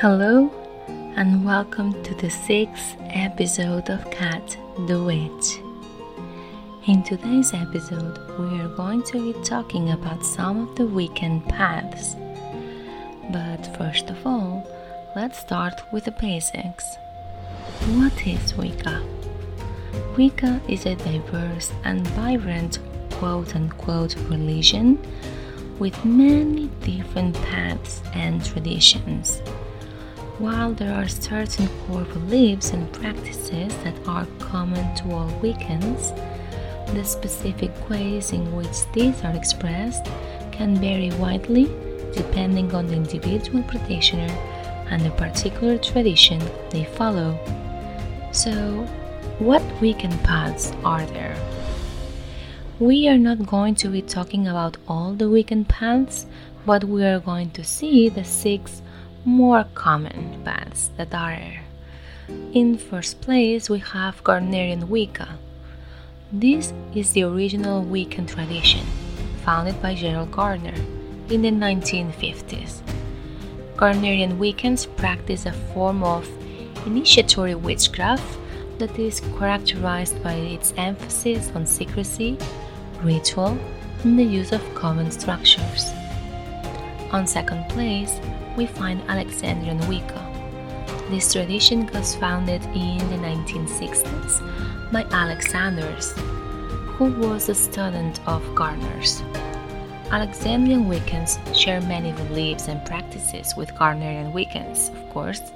Hello, and welcome to the sixth episode of Cat the Witch. In today's episode, we are going to be talking about some of the Wiccan paths. But first of all, let's start with the basics. What is Wicca? Wicca is a diverse and vibrant quote unquote religion with many different paths and traditions. While there are certain core beliefs and practices that are common to all Wiccans, the specific ways in which these are expressed can vary widely depending on the individual practitioner and the particular tradition they follow. So, what Wiccan paths are there? We are not going to be talking about all the Wiccan paths, but we are going to see the six more common paths that are in first place we have Gardnerian Wicca. This is the original Wiccan tradition, founded by Gerald Gardner in the 1950s. Gardnerian Wiccans practice a form of initiatory witchcraft that is characterized by its emphasis on secrecy, ritual, and the use of coven structures. On second place, we find Alexandrian Wicca. This tradition was founded in the 1960s by Alex Sanders, who was a student of Gardner's. Alexandrian Wiccans share many beliefs and practices with Gardnerian Wiccans, of course,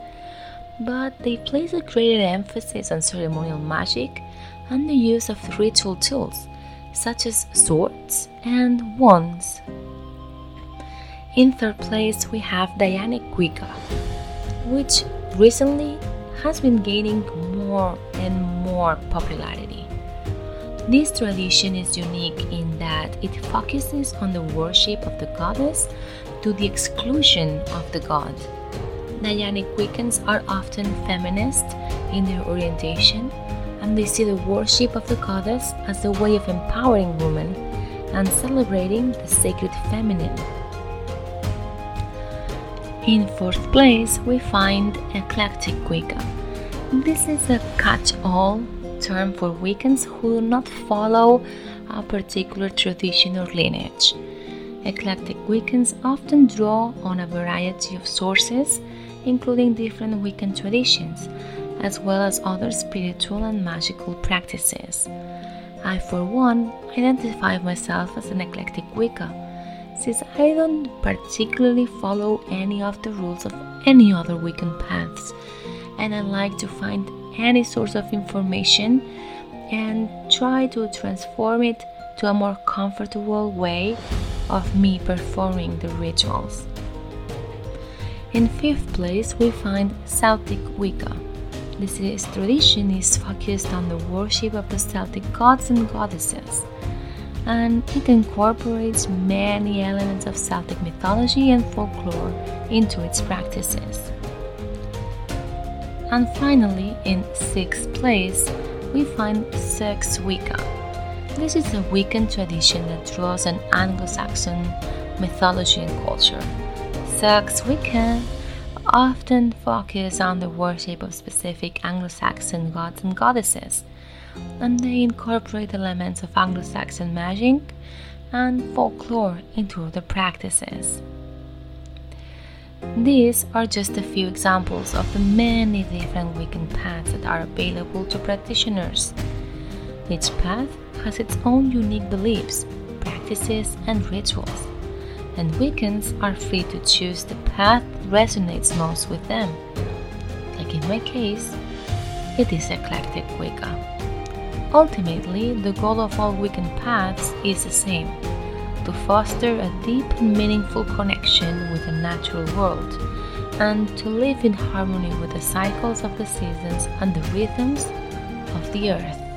but they place a greater emphasis on ceremonial magic and the use of ritual tools such as swords and wands. In third place, we have Dianic Wicca, which recently has been gaining more and more popularity. This tradition is unique in that it focuses on the worship of the goddess to the exclusion of the god. Dianic Wiccans are often feminist in their orientation and they see the worship of the goddess as a way of empowering women and celebrating the sacred feminine. In fourth place, we find eclectic Wicca. This is a catch all term for Wiccans who do not follow a particular tradition or lineage. Eclectic Wiccans often draw on a variety of sources, including different Wiccan traditions, as well as other spiritual and magical practices. I, for one, identify myself as an eclectic Wicca since I don't particularly follow any of the rules of any other Wiccan paths, and I like to find any source of information and try to transform it to a more comfortable way of me performing the rituals. In fifth place, we find Celtic Wicca. This tradition is focused on the worship of the Celtic gods and goddesses and it incorporates many elements of Celtic mythology and folklore into its practices. And finally, in sixth place, we find Seax Wicca. This is a Wiccan tradition that draws on Anglo Saxon mythology and culture. Seax Wicca often focus on the worship of specific Anglo Saxon gods and goddesses and they incorporate elements of Anglo Saxon magic and folklore into their practices. These are just a few examples of the many different Wiccan paths that are available to practitioners. Each path has its own unique beliefs, practices, and rituals, and Wiccans are free to choose the path that resonates most with them. Like in my case, it is eclectic Wicca. Ultimately, the goal of all Wiccan paths is the same to foster a deep and meaningful connection with the natural world and to live in harmony with the cycles of the seasons and the rhythms of the earth.